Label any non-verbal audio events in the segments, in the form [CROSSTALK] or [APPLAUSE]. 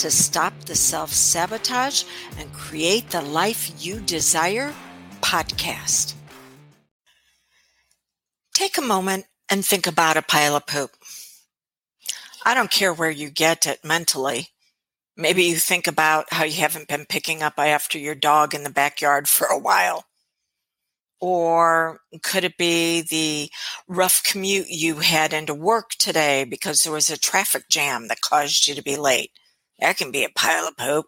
to Stop the Self Sabotage and Create the Life You Desire podcast. Take a moment and think about a pile of poop. I don't care where you get it mentally. Maybe you think about how you haven't been picking up after your dog in the backyard for a while. Or could it be the rough commute you had into work today because there was a traffic jam that caused you to be late? That can be a pile of poop.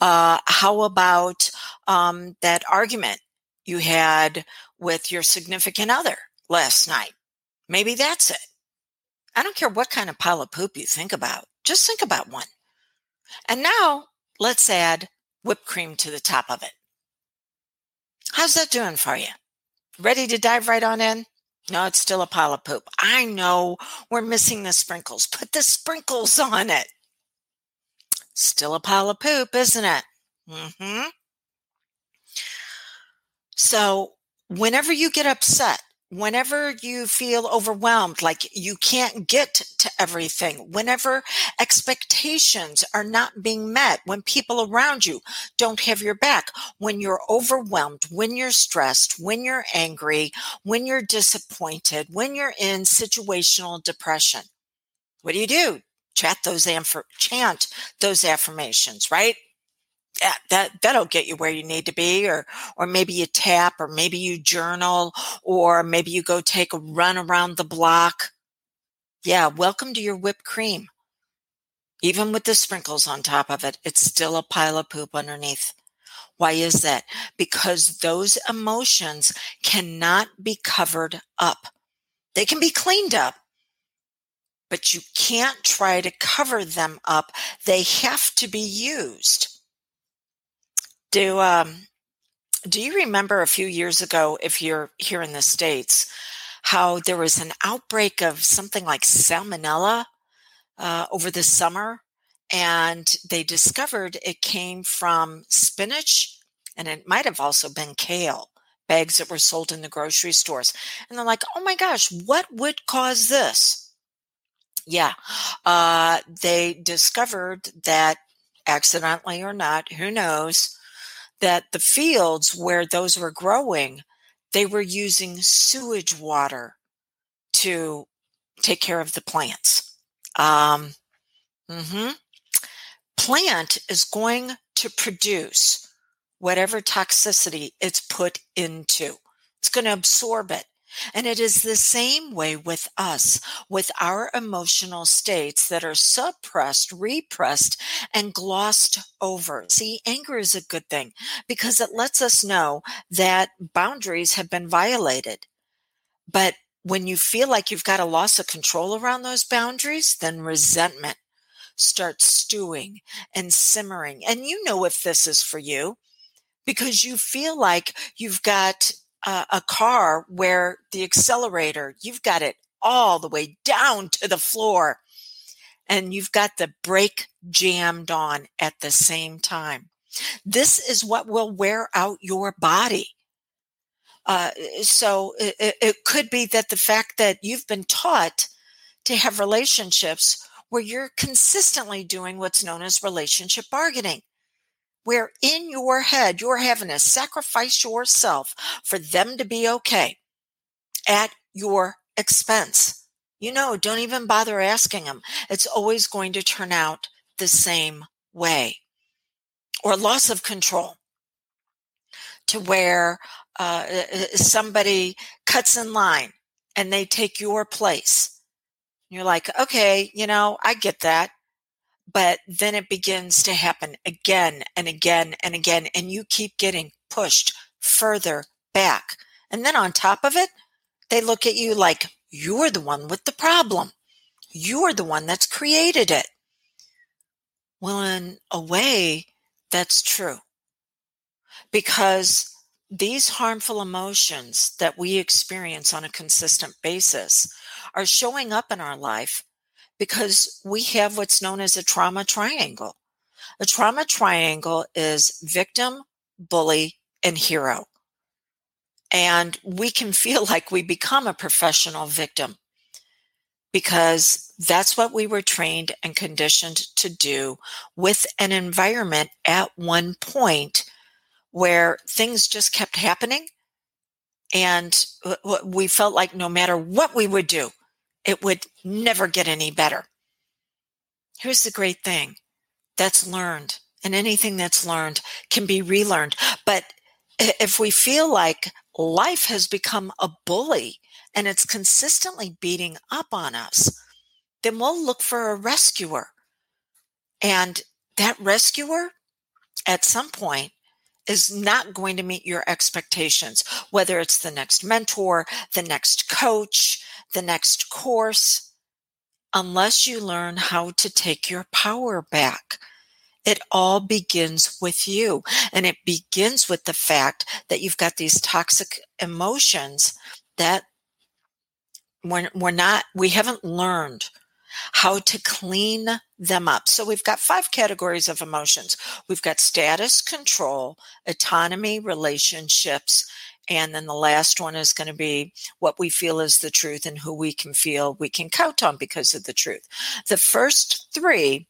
Uh, how about um, that argument you had with your significant other last night? Maybe that's it. I don't care what kind of pile of poop you think about. Just think about one. And now let's add whipped cream to the top of it. How's that doing for you? Ready to dive right on in? No, it's still a pile of poop. I know we're missing the sprinkles. Put the sprinkles on it. Still a pile of poop, isn't it? Mm-hmm. So, whenever you get upset, whenever you feel overwhelmed, like you can't get to everything, whenever expectations are not being met, when people around you don't have your back, when you're overwhelmed, when you're stressed, when you're angry, when you're disappointed, when you're in situational depression, what do you do? Chat those affirm chant those affirmations, right? Yeah, that that'll get you where you need to be or or maybe you tap or maybe you journal or maybe you go take a run around the block. Yeah welcome to your whipped cream. Even with the sprinkles on top of it it's still a pile of poop underneath. Why is that? Because those emotions cannot be covered up. They can be cleaned up but you can't try to cover them up they have to be used do um, do you remember a few years ago, if you're here in the states, how there was an outbreak of something like salmonella uh, over the summer, and they discovered it came from spinach, and it might have also been kale bags that were sold in the grocery stores. And they're like, "Oh my gosh, what would cause this?" Yeah, uh, they discovered that accidentally or not, who knows, that the fields where those were growing, they were using sewage water to take care of the plants. Um, mm-hmm. Plant is going to produce whatever toxicity it's put into. It's going to absorb it. And it is the same way with us, with our emotional states that are suppressed, repressed, and glossed over. See, anger is a good thing because it lets us know that boundaries have been violated. But when you feel like you've got a loss of control around those boundaries, then resentment starts stewing and simmering. And you know if this is for you because you feel like you've got uh, a car where the accelerator, you've got it all the way down to the floor and you've got the brake jammed on at the same time. This is what will wear out your body. Uh, so it, it could be that the fact that you've been taught to have relationships where you're consistently doing what's known as relationship bargaining where in your head you're having to sacrifice yourself for them to be okay at your expense. You know, don't even bother asking them. It's always going to turn out the same way. Or loss of control to where uh, somebody cuts in line and they take your place. You're like, okay, you know, I get that but then it begins to happen again and again and again, and you keep getting pushed further back. And then on top of it, they look at you like you're the one with the problem. You're the one that's created it. Well, in a way, that's true. Because these harmful emotions that we experience on a consistent basis are showing up in our life because we have what's known as a trauma triangle. A trauma triangle is victim, bully, and hero. And we can feel [LAUGHS] like we become a professional victim because that's what we were trained and conditioned to do with an environment at one point where things just kept happening. And we felt like no matter what we would do, it would never get any better. Here's the great thing that's learned, and anything that's learned can be relearned. But if we feel like life has become a bully and it's consistently beating up on us, then we'll look for a rescuer. And that rescuer, at some point, is not going to meet your expectations, whether it's the next mentor, the next coach, the next course, unless you learn how to take your power back. It all begins with you. And it begins with the fact that you've got these toxic emotions that we're, we're not, we haven't learned how to clean them up. So we've got five categories of emotions. We've got status, control, autonomy, relationships, and then the last one is going to be what we feel is the truth and who we can feel we can count on because of the truth. The first three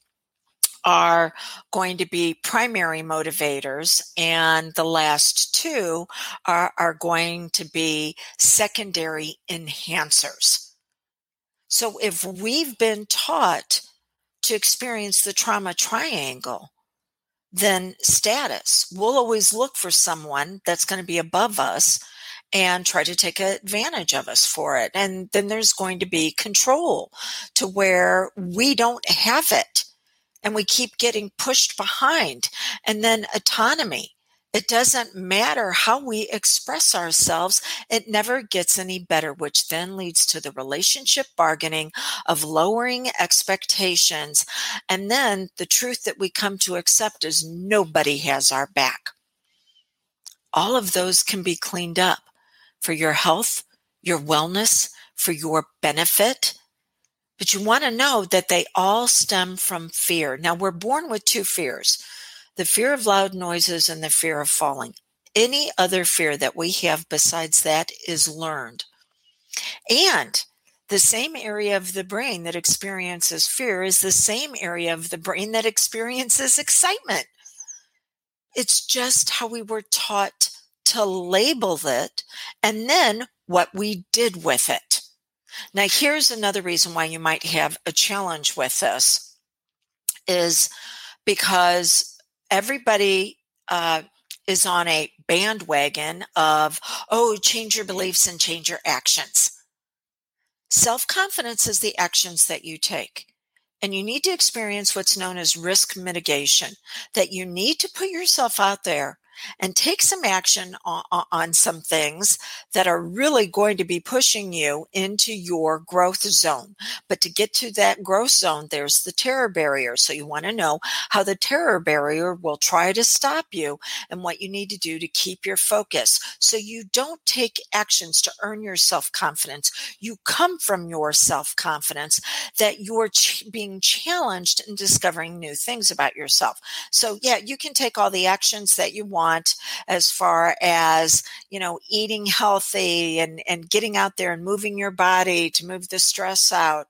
are going to be primary motivators, and the last two are, are going to be secondary enhancers. So if we've been taught to experience the trauma triangle, then status. We'll always look for someone that's going to be above us and try to take advantage of us for it. And then there's going to be control to where we don't have it and we keep getting pushed behind. And then autonomy. It doesn't matter how we express ourselves, it never gets any better, which then leads to the relationship bargaining of lowering expectations. And then the truth that we come to accept is nobody has our back. All of those can be cleaned up for your health, your wellness, for your benefit. But you want to know that they all stem from fear. Now, we're born with two fears the fear of loud noises and the fear of falling. Any other fear that we have besides that is learned. And the same area of the brain that experiences fear is the same area of the brain that experiences excitement. It's just how we were taught to label it and then what we did with it. Now, here's another reason why you might have a challenge with this is because everybody uh, is on a bandwagon of, oh, change your beliefs and change your actions. Self confidence is the actions that you take. And you need to experience what's known as risk mitigation, that you need to put yourself out there and take some action on, on, some things that are really going to be pushing you into your growth zone. But to get to that growth zone, there's the terror barrier. So you want to know how the terror barrier will try to stop you and what you need to do to keep your focus. So you don't take actions to earn your self confidence. You come from your self confidence that you're ch- being challenged and discovering new things about yourself. So yeah, you can take all the actions that you want want as far as you know eating healthy and and getting out there and moving your body to move the stress out.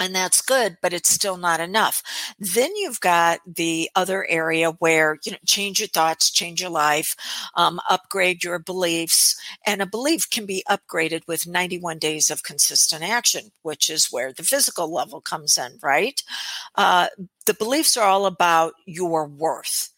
And that's good but it's still not enough. Then you've got the other area where you know change your thoughts change your life um, upgrade your beliefs. And a belief can be upgraded with 91 days of consistent action which is where the physical level comes in right? Uh, the beliefs are all about your worth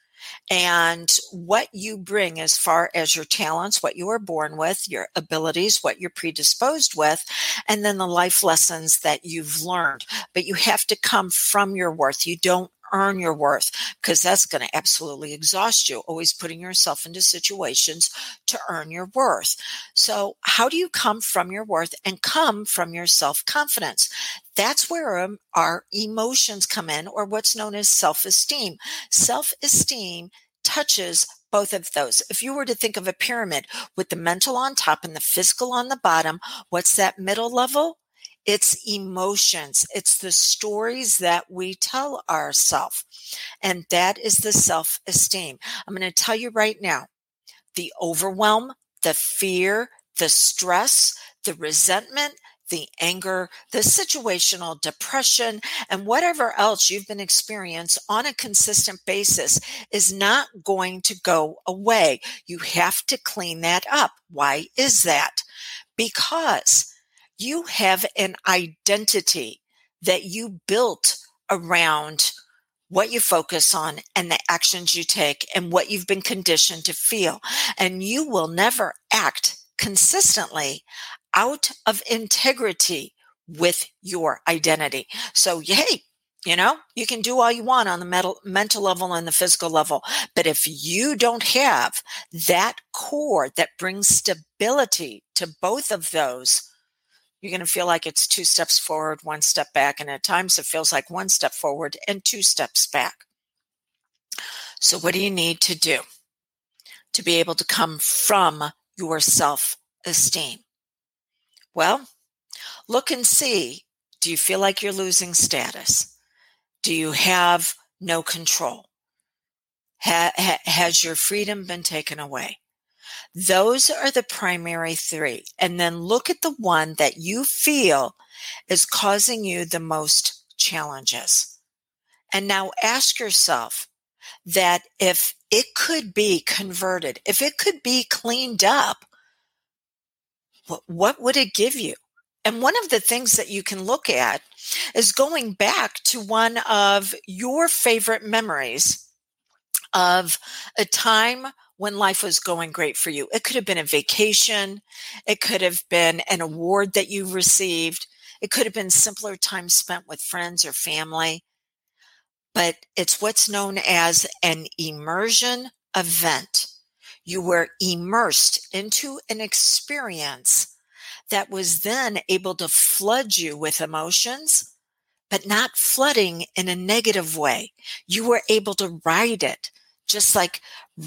and what you bring as far as your talents, what you are born with, your abilities, what you're predisposed with, and then the life lessons that you've learned. But you have to come from your worth. You don't earn your worth because that's going to absolutely exhaust you, always putting yourself into situations to earn your worth. So, how do you come from your worth and come from your self confidence? That's where um, our emotions come in, or what's known as self esteem. Self esteem touches both of those. If you were to think of a pyramid with the mental on top and the physical on the bottom, what's that middle level? It's emotions. It's the stories that we tell ourselves. And that is the self esteem. I'm going to tell you right now the overwhelm, the fear, the stress, the resentment, the anger, the situational depression, and whatever else you've been experiencing on a consistent basis is not going to go away. You have to clean that up. Why is that? Because you have an identity that you built around what you focus on and the actions you take and what you've been conditioned to feel. And you will never act consistently out of integrity with your identity. So, hey, you know, you can do all you want on the mental, mental level and the physical level. But if you don't have that core that brings stability to both of those, you're going to feel like it's two steps forward, one step back. And at times it feels like one step forward and two steps back. So, what do you need to do to be able to come from your self esteem? Well, look and see do you feel like you're losing status? Do you have no control? Ha- ha- has your freedom been taken away? Those are the primary three. And then look at the one that you feel is causing you the most challenges. And now ask yourself that if it could be converted, if it could be cleaned up, what, would it give you? And one of the things that you can look at is going back to one of your favorite memories of a time when life was going great for you. It could have been a vacation. It could have been an award that you received. It could have been simpler time spent with friends or family. But it's what's known as an immersion event. You were immersed into an experience that was then able to flood you with emotions, but not flooding in a negative way. You were able to ride it just like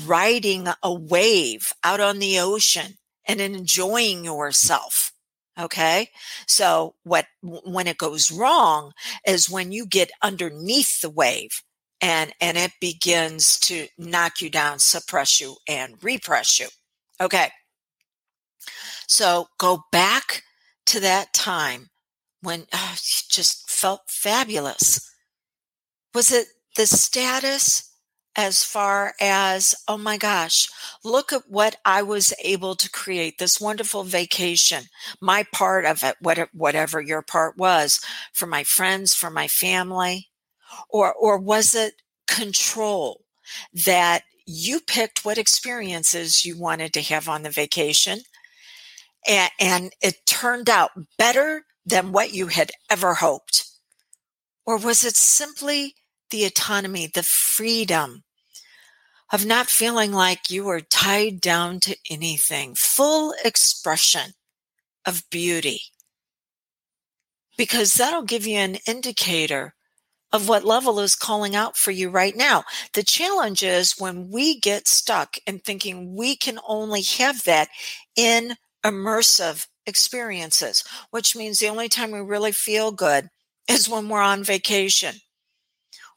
riding a wave out on the ocean and enjoying yourself. Okay. So what, when it goes wrong is when you get underneath the wave and, and it begins to knock you down, suppress you and repress you. Okay. So go back to that time when oh, you just felt fabulous. Was it the status? As far as, oh my gosh, look at what I was able to create this wonderful vacation, my part of it, whatever your part was for my friends, for my family, or, or was it control that you picked what experiences you wanted to have on the vacation and, and it turned out better than what you had ever hoped? Or was it simply the autonomy, the freedom of not feeling like you are tied down to anything, full expression of beauty. Because that'll give you an indicator of what level is calling out for you right now. The challenge is when we get stuck in thinking we can only have that in immersive experiences, which means the only time we really feel good is when we're on vacation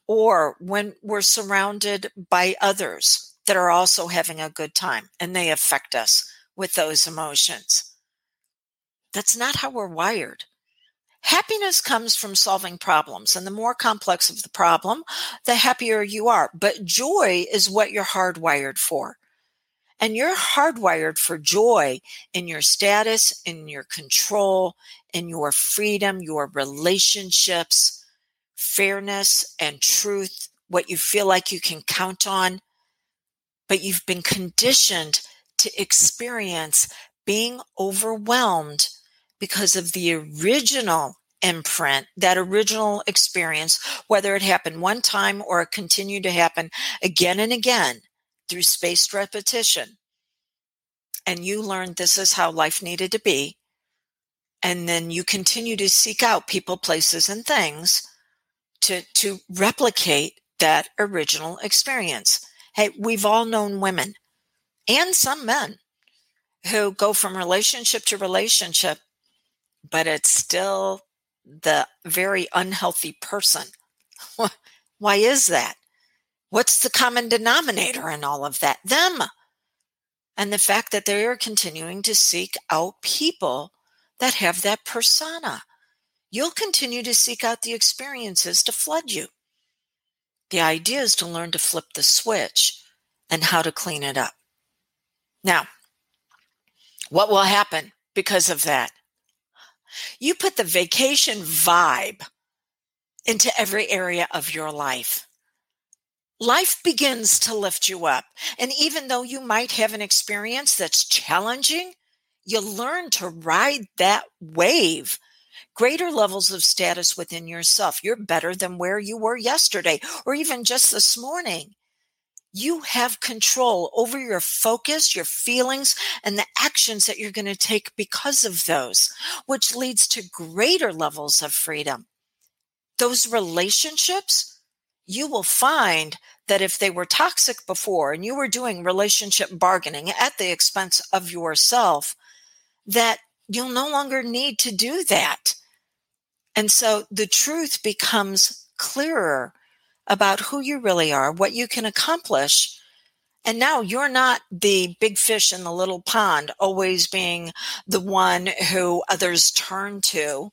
or when we're surrounded by others that are also having a good time and they affect us with those emotions. That's not how we're wired. Happiness comes from solving problems, and the more complex of the problem, the happier you are. But joy is what you're hardwired for. And you're hardwired for joy in your status, in your control, in your freedom, your relationships, fairness and truth, what you feel like you can count on, but you've been conditioned to experience being overwhelmed because of the original imprint, that original experience, whether it happened one time or it continued to happen again and again through spaced repetition, and you learned this is how life needed to be, and then you continue to seek out people, places, and things to, to replicate that original experience. Hey, we've all known women and some men who go from relationship to relationship, but it's still the very unhealthy person. [LAUGHS] Why is that? What's the common denominator in all of that? Them. And the fact that they are continuing to seek out people that have that persona. You'll continue to seek out the experiences to flood you. The idea is to learn to flip the switch and how to clean it up. Now, what will happen because of that? You put the vacation vibe into every area of your life. Life begins to lift you up. And even though you might have an experience that's challenging, you learn to ride that wave. Greater levels of status within yourself. You're better than where you were yesterday or even just this morning. You have control over your focus, your feelings, and the actions that you're going to take because of those, which leads to greater levels of freedom. Those relationships, you will find that if they were toxic before and you were doing relationship bargaining at the expense of yourself, that you'll no longer need to do that. And so the truth becomes clearer about who you really are, what you can accomplish. And now you're not the big fish in the little pond, always being the one who others turn to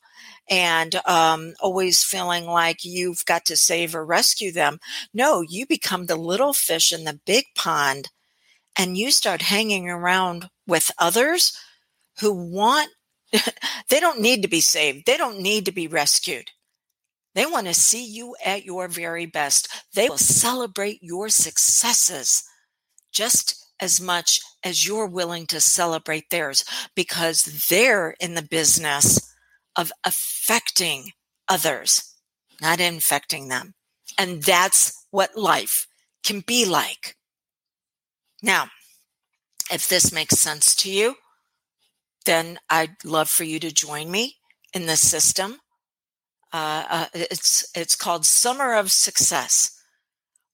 and um, always feeling like you've got to save or rescue them. No, you become the little fish in the big pond and you start hanging around with others who want, [LAUGHS] they don't need to be saved. They don't need to be rescued. They want to see you at your very best. They will celebrate your successes just as much as you're willing to celebrate theirs because they're in the business of affecting others, not infecting them. And that's what life can be like. Now, if this makes sense to you, then I'd love for you to join me in the system uh, uh, it's it's called Summer of Success,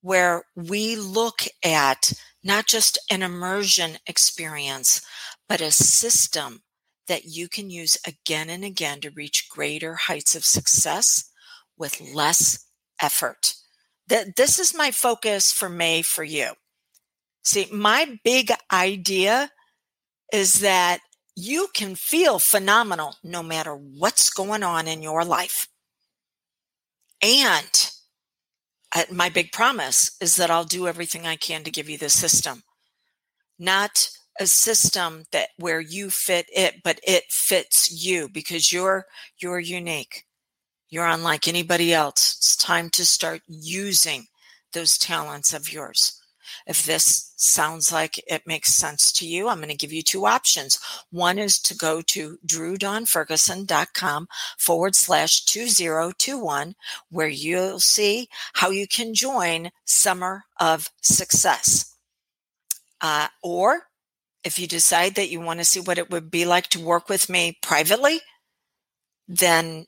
where we look at not just an immersion experience, but a system that you can use again and again to reach greater heights of success with less effort. That this is my focus for May for you. See, my big idea is that you can feel phenomenal no matter what's going on in your life. And uh, my big promise is that I'll do everything I can to give you the system, not a system that where you fit it, but it fits you because you're you're unique. You're unlike anybody else. It's time to start using those talents of yours. If this sounds like it makes sense to you, I'm going to give you two options. One is to go to drewdonferguson.com forward slash 2021, where you'll see how you can join Summer of Success. Uh, or if you decide that you want to see what it would be like to work with me privately, then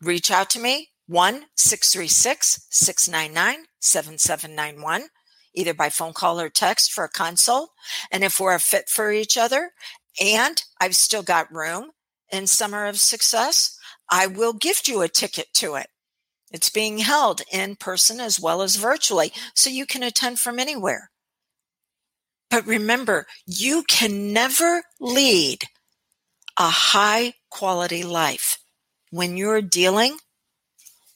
reach out to me 1 636 699 7791 either by phone call or text for a consult. And if we're a fit for each other and I've still got room in Summer of Success, I will gift you a ticket to it. It's being held in person as well as virtually, so you can attend from anywhere. But remember, you can never lead a high quality life when you're dealing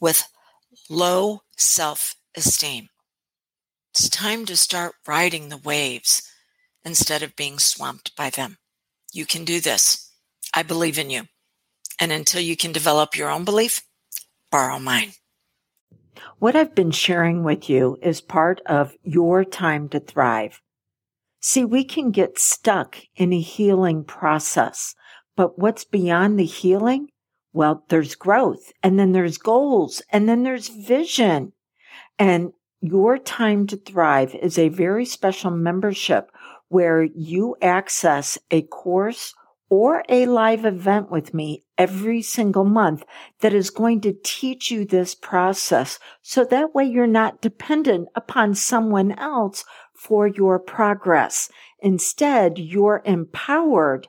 with low self esteem. It's time to start riding the waves instead of being swamped by them. You can do this. I believe in you. And until you can develop your own belief, borrow mine. What I've been sharing with you is part of your time to thrive. See, we can get stuck in a healing process, but what's beyond the healing Well, there's growth and then there's goals and then there's vision. And your time to thrive is a very special membership where you access a course or a live event with me every single month that is going to teach you this process. So that way you're not dependent upon someone else for your progress. Instead, you're empowered